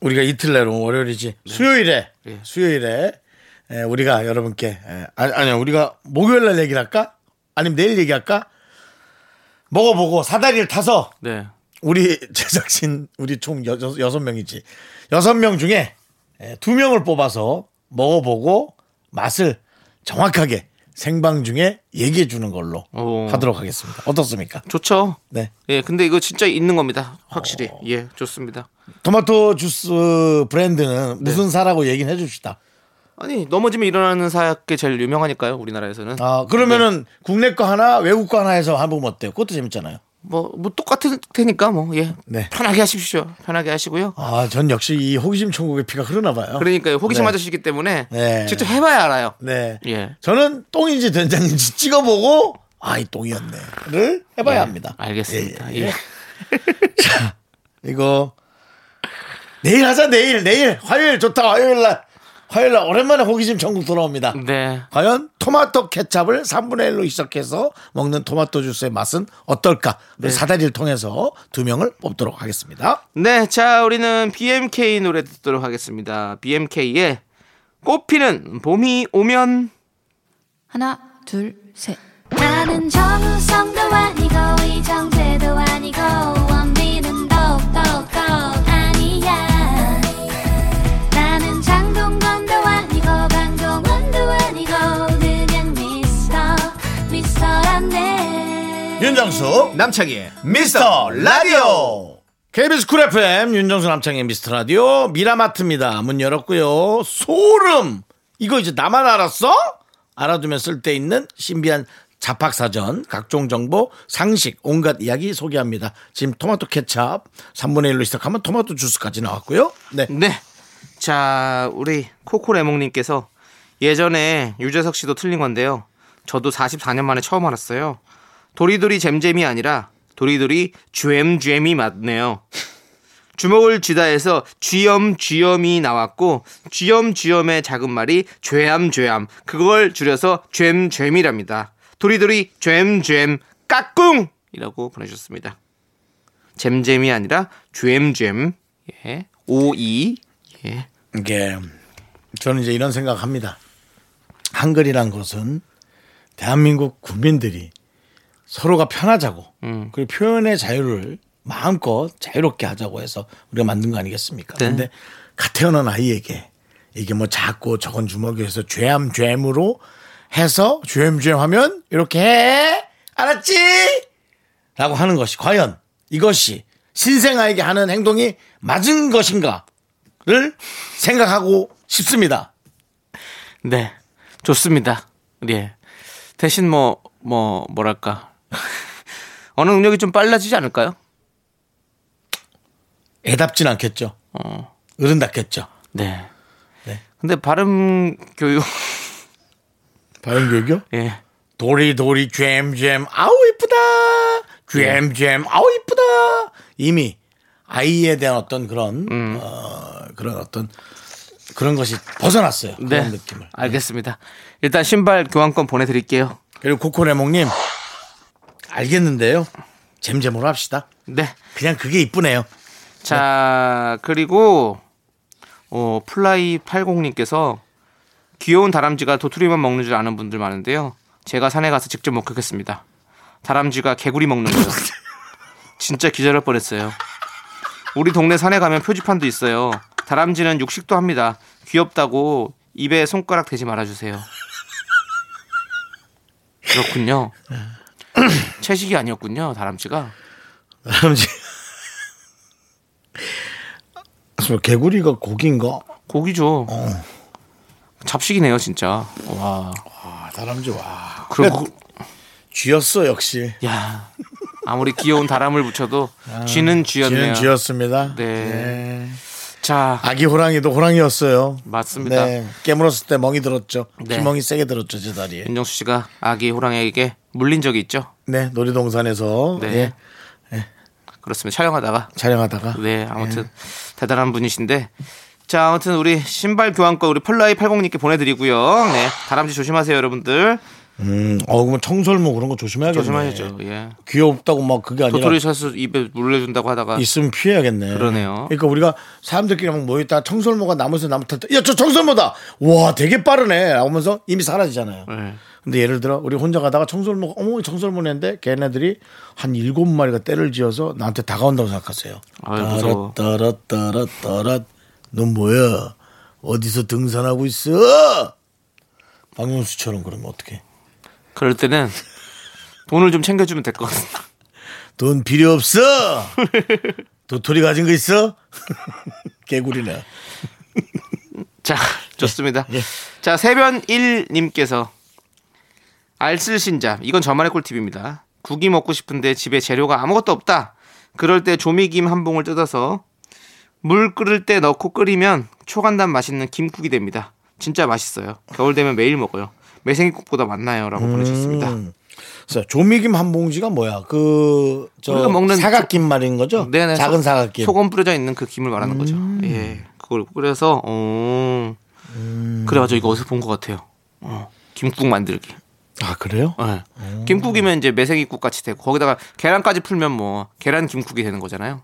우리가 이틀 내로 월요일이지. 수요일에 예. 수요일에 에, 우리가 여러분께 에, 아니, 아니요 우리가 목요일 날 얘기를 할까? 아니면 내일 얘기할까? 먹어보고 사다리를 타서 네. 우리 제작진 우리 총 여, 여섯 명이지 여섯 명 중에 에, 두 명을 뽑아서 먹어보고 맛을 정확하게 생방 중에 얘기해 주는 걸로 오. 하도록 하겠습니다. 어떻습니까? 좋죠. 네. 예, 근데 이거 진짜 있는 겁니다. 확실히. 예, 좋습니다. 토마토 주스 브랜드는 무슨 사라고 얘기는 해 줍시다. 아니 넘어지면 일어나는 사약게 제일 유명하니까요 우리나라에서는 아 그러면은 국내 거 하나 외국 거 하나 해서 해보면 어때요? 그것도 재밌잖아요. 뭐, 뭐 똑같은 테니까 뭐 예 네. 편하게 하십시오 편하게 하시고요 아 전 역시 이 호기심 천국의 피가 흐르나 봐요. 그러니까요 호기심 네. 아저씨기 때문에 네. 직접 해봐야 알아요 네. 예. 저는 똥인지 된장인지 찍어보고 아 이 똥이었네를 해봐야 예, 합니다. 알겠습니다 예, 예. 예. 자 이거 내일 하자 내일 내일 화요일 좋다 화요일 날 화요일 날 오랜만에 호기심 천국 돌아옵니다. 네. 과연 토마토 케찹을 3분의 1로 희석해서 먹는 토마토 주스의 맛은 어떨까? 우리 사다리를 통해서 두 명을 뽑도록 하겠습니다. 네, 자, 우리는 BMK 노래 듣도록 하겠습니다. BMK의 꽃피는 봄이 오면 하나, 둘, 셋. 나는 정우성도 아니고 이정재도 아니고 윤정수 남창희의 미스터 라디오 KBS 쿨 FM 윤정수 남창희의 미스터 라디오 미라마트입니다. 문 열었고요. 소름 이거 이제 나만 알았어? 알아두면 쓸데 있는 신비한 자팍사전 각종 정보 상식 온갖 이야기 소개합니다. 지금 토마토 케찹 3분의 1로 시작하면 토마토 주스까지 나왔고요. 네. 네. 자, 우리 코코레몽님께서 예전에 유재석 씨도 틀린 건데요. 저도 44년 만에 처음 알았어요. 도리도리 잼잼이 아니라 도리도리 쥐엠쥐엠이 맞네요. 주먹을 쥐다에서 쥐엄 쥐엄이 나왔고 쥐엄 쥐엄의 작은 말이 죄암 죄암 그걸 줄여서 죬 죬이랍니다. 도리도리 죬 죬 까꿍이라고 보내주셨습니다. 잼잼이 아니라 죬 죬 예. 오이 예. 이게 저는 이제 이런 생각합니다. 한글이란 것은 대한민국 국민들이 서로가 편하자고 그리고 표현의 자유를 마음껏 자유롭게 하자고 해서 우리가 만든 거 아니겠습니까? 네. 근데 갓 태어난 아이에게 이게 뭐 작고 적은 주먹에서 죄암 죄무로 해서 죄암죄 하면 이렇게 해 알았지? 라고 하는 것이 과연 이것이 신생아에게 하는 행동이 맞은 것인가를 생각하고 싶습니다. 네. 좋습니다. 예. 대신 뭐, 뭐, 뭐랄까. 어느 능력이 좀 빨라지지 않을까요? 애답진 않겠죠. 어. 어른답겠죠. 네. 네. 근데 발음 교육, 발음 교육이요? 예. 도리 도리 잼잼 아우 이쁘다. 잼잼 아우 이쁘다. 이미 아이에 대한 어떤 그런 음. 어, 그런 어떤 그런 것이 벗어났어요. 그런 네. 느낌을. 알겠습니다. 일단 신발 교환권 보내드릴게요. 그리고 코코레몽님 알겠는데요. 잼잼으로 합시다. 네. 그냥 그게 이쁘네요. 자, 그리고, 어, 플라이 80님께서 귀여운 다람쥐가 도토리만 먹는 줄 아는 분들 많은데요. 제가 산에 가서 직접 목격했습니다. 다람쥐가 개구리 먹는 거요. 진짜 기절할 뻔했어요. 우리 동네 산에 가면 표지판도 있어요. 다람쥐는 육식도 합니다. 귀엽다고 입에 손가락 대지 말아주세요. 그렇군요. 채식이 아니었군요, 다람쥐가. 다람쥐. 저 개구리가 고기인가? 고기죠. 잡식이네요, 진짜. 와. 아, 다람쥐 와. 그리고 쥐였어 역시. 야 아무리 귀여운 다람을 붙여도 쥐는 쥐였네요. 쥐는 쥐였습니다. 네. 네. 자 아기 호랑이도 호랑이였어요. 맞습니다. 네. 깨물었을 때 멍이 들었죠. 네. 피멍이 세게 들었죠 제 다리에. 윤정수 씨가 아기 호랑이에게 물린 적이 있죠. 네 놀이동산에서 네. 예, 그렇습니다. 촬영하다가 촬영하다가 네 아무튼 대단한 분이신데 자 아무튼 우리 신발 교환권 우리 폴라이 80님께 보내드리고요. 네 다람쥐 조심하세요 여러분들. 음, 어 그러면 청설모 그런 거 조심해야겠네. 조심하셔죠. 예. 귀엽다고 막 그게 아니라 도토리 샷을 입에 물려준다고 하다가 있으면 피해야겠네. 그러네요. 그러니까 우리가 사람들끼리 막 모였다 청설모가 나무에서 나무 탈 때, 야, 저 청설모다! 와, 되게 빠르네! 하면서 이미 사라지잖아요. 네. 근데 예를 들어, 우리 혼자 가다가 청설모가, 어머, 청설모네인데, 걔네들이 한 일곱 마리가 때를 지어서 나한테 다가온다고 생각하세요. 무서워. 따라, 따라, 따라, 넌 뭐야? 어디서 등산하고 있어? 박명수처럼 그러면 어떡해? 그럴 때는 돈을 좀 챙겨주면 될 것 같습니다. 돈 필요 없어! 도토리 가진 거 있어? 개구리네. 자, 좋습니다. 예. 자, 세변 1님께서 알쓸신잡. 이건 저만의 꿀팁입니다. 국이 먹고 싶은데 집에 재료가 아무것도 없다. 그럴 때 조미김 한 봉을 뜯어서 물 끓을 때 넣고 끓이면 초간단 맛있는 김국이 됩니다. 진짜 맛있어요. 겨울 되면 매일 먹어요. 매생이국보다 맛나요. 라고 보내주셨습니다. 음. 자, 조미김 한 봉지가 뭐야? 그, 저, 우리가 먹는 사각김 말인 거죠? 네네. 작은 소- 사각김. 소금 뿌려져 있는 그 김을 말하는 거죠. 음. 예. 그걸 끓여서, 어, 그래가지고 이거 어디서 본 것 같아요. 어, 김국 만들기. 아 그래요? 네. 김국이면 이제 매생이국 같이 되고 거기다가 계란까지 풀면 뭐 계란 김국이 되는 거잖아요.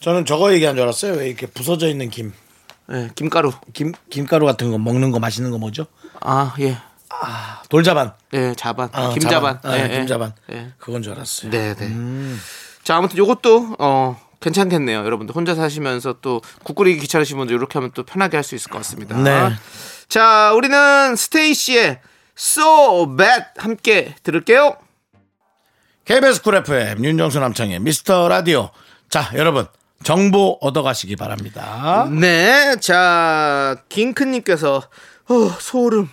저는 저거 얘기한 줄 알았어요. 왜 이렇게 부서져 있는 김, 네, 김가루. 김 김가루 같은 거 먹는 거 맛있는 거 뭐죠? 아 예, 돌자반. 예 자반, 아, 김자반, 자반. 예, 아, 예. 김자반. 예. 그건 줄 알았어요. 네, 네. 자, 아무튼 요것도 어 괜찮겠네요. 여러분들 혼자 사시면서 또 국 끓이기 귀찮으신 분들 이렇게 하면 또 편하게 할 수 있을 것 같습니다. 네. 자, 우리는 스테이시의 So Bad 함께 들을게요. KBS 쿨 FM 윤정수 남창희의 미스터 라디오. 자 여러분 정보 얻어가시기 바랍니다. 네, 자 김큰님께서 어, 소름.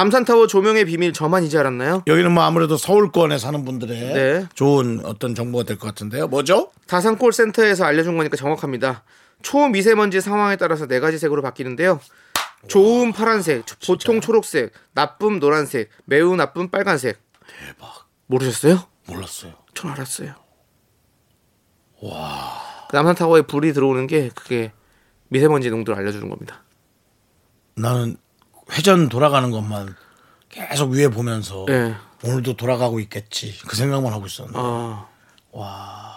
남산타워 조명의 비밀 저만 이제 알았나요? 여기는 뭐 아무래도 서울권에 사는 분들의 네. 좋은 어떤 정보가 될 것 같은데요. 뭐죠? 다산콜센터에서 알려준 거니까 정확합니다. 초미세먼지 상황에 따라서 네 가지 색으로 바뀌는데요. 좋은 파란색, 보통 초록색, 나쁨 노란색, 매우 나쁨 빨간색. 대박. 모르셨어요? 몰랐어요. 전 알았어요. 와. 남산타워에 불이 들어오는 게 그게 미세먼지 농도를 알려주는 겁니다. 나는 회전 돌아가는 것만 계속 위에 보면서 네. 오늘도 돌아가고 있겠지 그 생각만 하고 있었는데. 아. 와.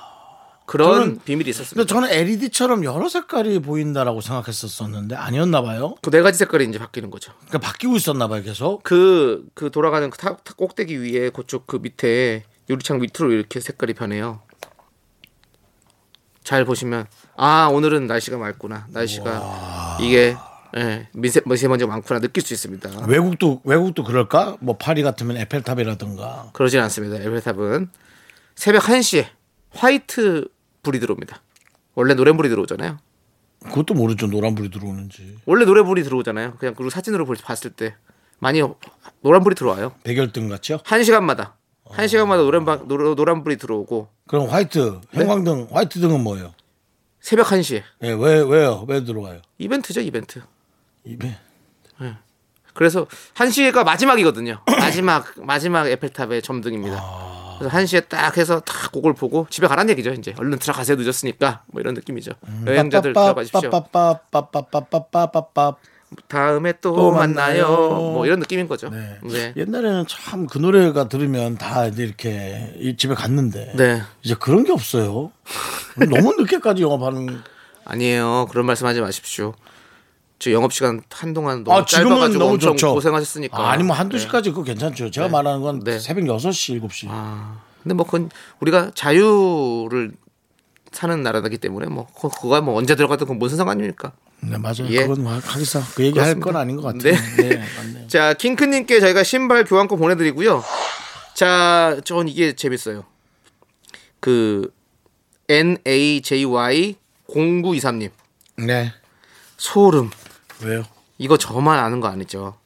그런 저는- 비밀이 있었습니다. 저는 LED처럼 여러 색깔이 보인다라고 생각했었었는데 아니었나 봐요. 그 네 가지 색깔이 이제 바뀌는 거죠. 그러니까 바뀌고 있었나 봐요 계속. 그, 그 돌아가는 그 타, 타- 꼭대기 위에 그쪽 그 밑에 유리창 밑으로 이렇게 색깔이 변해요. 잘 보시면 아 오늘은 날씨가 맑구나. 날씨가 이게 예, 미세, 미세먼지가 많구나 느낄 수 있습니다. 외국도 외국도 그럴까? 뭐 파리 같으면 에펠탑이라든가. 그러진 않습니다. 에펠탑은 새벽 1시에 화이트 불이 들어옵니다. 원래 노란불이 들어오잖아요. 그것도 모르죠 노란불이 들어오는지. 원래 노래불이 들어오잖아요. 그냥 그리고 사진으로 볼- 봤을 때 많이 노란불이 들어와요. 백열등 같죠? 한 시간마다 한 시간마다 노란 노- 노란불이 들어오고 그럼 화이트 형광등 화이트 등은 뭐예요? 새벽 1시에 예, 왜 왜요? 왜 들어와요? 이벤트죠 이벤트 200. 네. 예. 그래서 한시가 마지막이거든요. 마지막 마지막 에펠탑의 점등입니다. 아... 그래서 한시에 딱 해서 딱 그걸 보고 집에 가란 얘기죠, 이제. 얼른 들어가세요. 늦었으니까. 뭐 이런 느낌이죠. 음, 여행자들 들어가십시오. 다음에 또, 또 만나요. 만나요. 뭐 이런 느낌인 거죠. 네. 네. 옛날에는 참 그 노래가 들으면 다 이제 이렇게 집에 갔는데 네. 이제 그런 게 없어요. 너무 늦게까지 영업하는 아니에요. 그런 말씀하지 마십시오. 저 영업 시간 한동안 너무 아 짧아가지고 너무 엄청 좋죠. 고생하셨으니까 아, 아니 뭐 한두 네. 시까지 그거 괜찮죠. 제가 말하는 건 네. 새벽 6시, 7시. 아, 근데 뭐 그건 우리가 자유를 사는 나라이기 때문에 뭐 그- 그거야 뭐 언제 들어가도 그건 무슨 상관입니까? 네, 맞아요. 예. 그건 뭐 하기사 그 얘기 할 그렇습니다. 건 아닌 것 같아요. 네. 네. 자, 킹크님께 저희가 신발 교환권 보내드리고요. 자, 전 이게 재밌어요. 그 NAJY 0923님 네. 소름. 왜요? 이거 저만 아는 거 아니죠?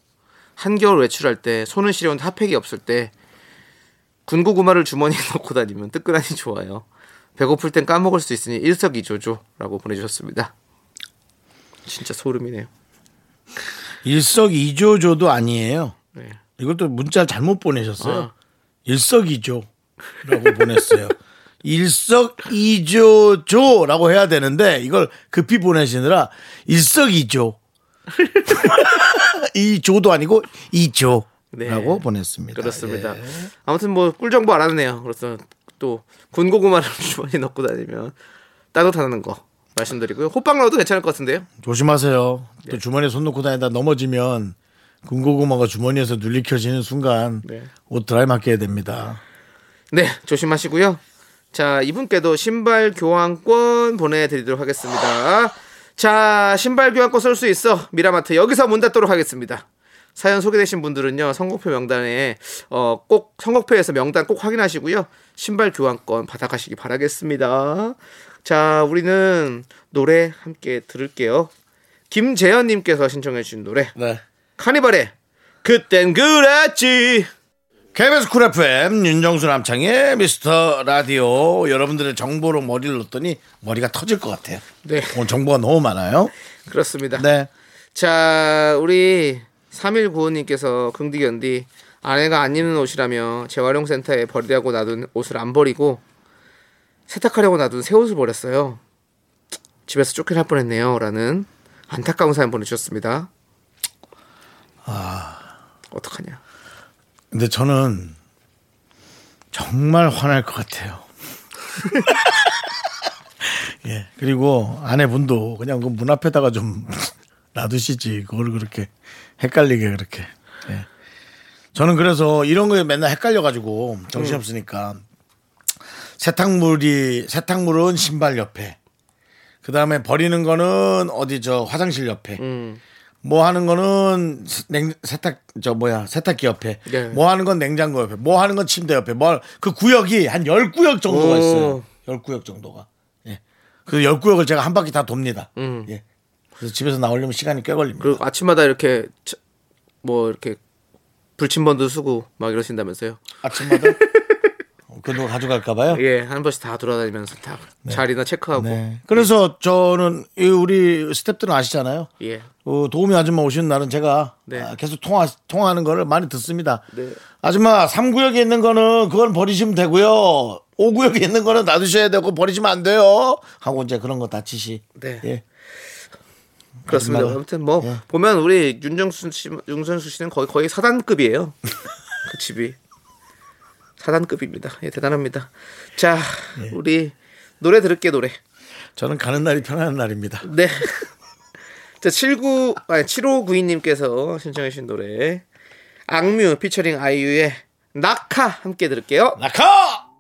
한겨울 외출할 때 손을 시려운데 핫팩이 없을 때 군고 구마를 주머니에 넣고 다니면 뜨끈하니 좋아요. 배고플 땐 까먹을 수 있으니 일석이조조라고 보내주셨습니다. 진짜 소름이네요. 일석이조조도 아니에요. 네. 이것도 문자를 잘못 보내셨어요. 아. 일석이조라고 보냈어요. 일석이조조라고 해야 되는데 이걸 급히 보내시느라 일석이조. 이 조도 아니고 이조라고 네. 보냈습니다. 그렇습니다. 예. 아무튼 뭐 꿀 정보 알았네요. 그래서 또 군고구마를 주머니에 넣고 다니면 따뜻하는 거 말씀드리고요. 호빵 넣어도 괜찮을 것 같은데요. 조심하세요. 네. 또 주머니에 손 넣고 다니다 넘어지면 군고구마가 주머니에서 눌리켜지는 순간 네. 옷 드라이 맡겨야 됩니다. 네, 조심하시고요. 자, 이분께도 신발 교환권 보내드리도록 하겠습니다. 자, 신발 교환권 쓸 수 있어. 미라마트 여기서 문 닫도록 하겠습니다. 사연 소개되신 분들은요, 선곡표 명단에, 어, 꼭, 선곡표에서 명단 꼭 확인하시고요. 신발 교환권 받아가시기 바라겠습니다. 자, 우리는 노래 함께 들을게요. 김재현님께서 신청해 주신 노래, 네. 카니발의 그땐 그랬지. KBS 쿨 FM 윤정수 남창희의 미스터 라디오 여러분들의 정보로 머리를 넣었더니 머리가 터질 것 같아요. 네. 오늘 정보가 너무 많아요. 그렇습니다. 네. 자, 우리 3195님께서 긍디견디 아내가 안 입는 옷이라며 재활용센터에 버리려고 놔둔 옷을 안 버리고 세탁하려고 놔둔 새 옷을 버렸어요. 집에서 쫓겨날 뻔했네요. 라는 안타까운 사연 보내주셨습니다. 어떡하냐. 근데 저는 정말 화날 것 같아요. 예. 그리고 아내분도 그냥 그 문 앞에다가 좀 놔두시지. 그걸 그렇게 헷갈리게 그렇게. 예. 저는 그래서 이런 거에 맨날 헷갈려가지고 정신없으니까 세탁물이, 세탁물은 신발 옆에. 그 다음에 버리는 거는 어디 저 화장실 옆에. 음. 뭐 하는 거는 냉 세탁 저 뭐야 세탁기 옆에 네. 뭐 하는 건 냉장고 옆에 뭐 하는 건 침대 옆에 뭐그 구역이 한 열 구역 정도가 오. 있어요. 열 구역 정도가. 예. 그 열 구역을 제가 한 바퀴 다 돕니다. 음. 예. 그래서 집에서 나오려면 시간이 꽤 걸립니다. 그리고 아침마다 이렇게 차- 뭐 이렇게 불침번도 쓰고 막 이러신다면서요. 아침마다 그거 가져갈까 봐요. 예, 한 번씩 다 돌아다니면서 다 자리나 체크하고. 네. 그래서 저는 이 우리 스탭들은 아시잖아요. 예. 어, 도우미 아줌마 오시는 날은 제가 네. 아, 계속 통화, 통화하는 거를 많이 듣습니다. 네. 아줌마, 3구역에 있는 거는 그건 버리시면 되고요. 5구역에 있는 거는 놔두셔야 되고 버리시면 안 돼요. 하고 이제 그런 거 다 치시. 네. 예. 그렇습니다. 아줌마가- 아무튼 뭐 예. 보면 우리 윤정수 씨, 윤정수 씨는 거의 거의 사단급이에요. 그 집이 사단급입니다. 예, 대단합니다. 자, 예. 우리 노래 들을게 노래. 저는 가는 날이 편안한 날입니다. 네. 자, 79 아니 7592님께서 신청해 주신 노래 악뮤 피처링 아이유의 낙하 함께 들을게요. 낙하!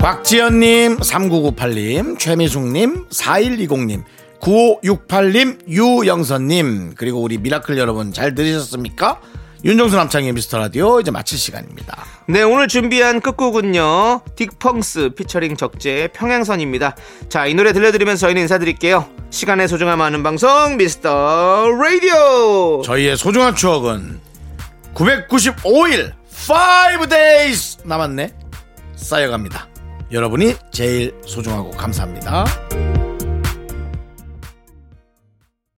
곽지연님, 3998님, 최미숙님, 4120님, 9568님, 유영선님, 그리고 우리 미라클 여러분 잘 들으셨습니까? 윤정수 남창희의 미스터 라디오 이제 마칠 시간입니다. 네, 오늘 준비한 끝곡은요. 딕펑스 피처링 적재의 평행선입니다. 자, 이 노래 들려드리면서 저희는 인사드릴게요. 시간의 소중함 아는 방송 미스터 라디오. 저희의 소중한 추억은 995일 5 days 남았네 쌓여갑니다. 여러분이 제일 소중하고 감사합니다.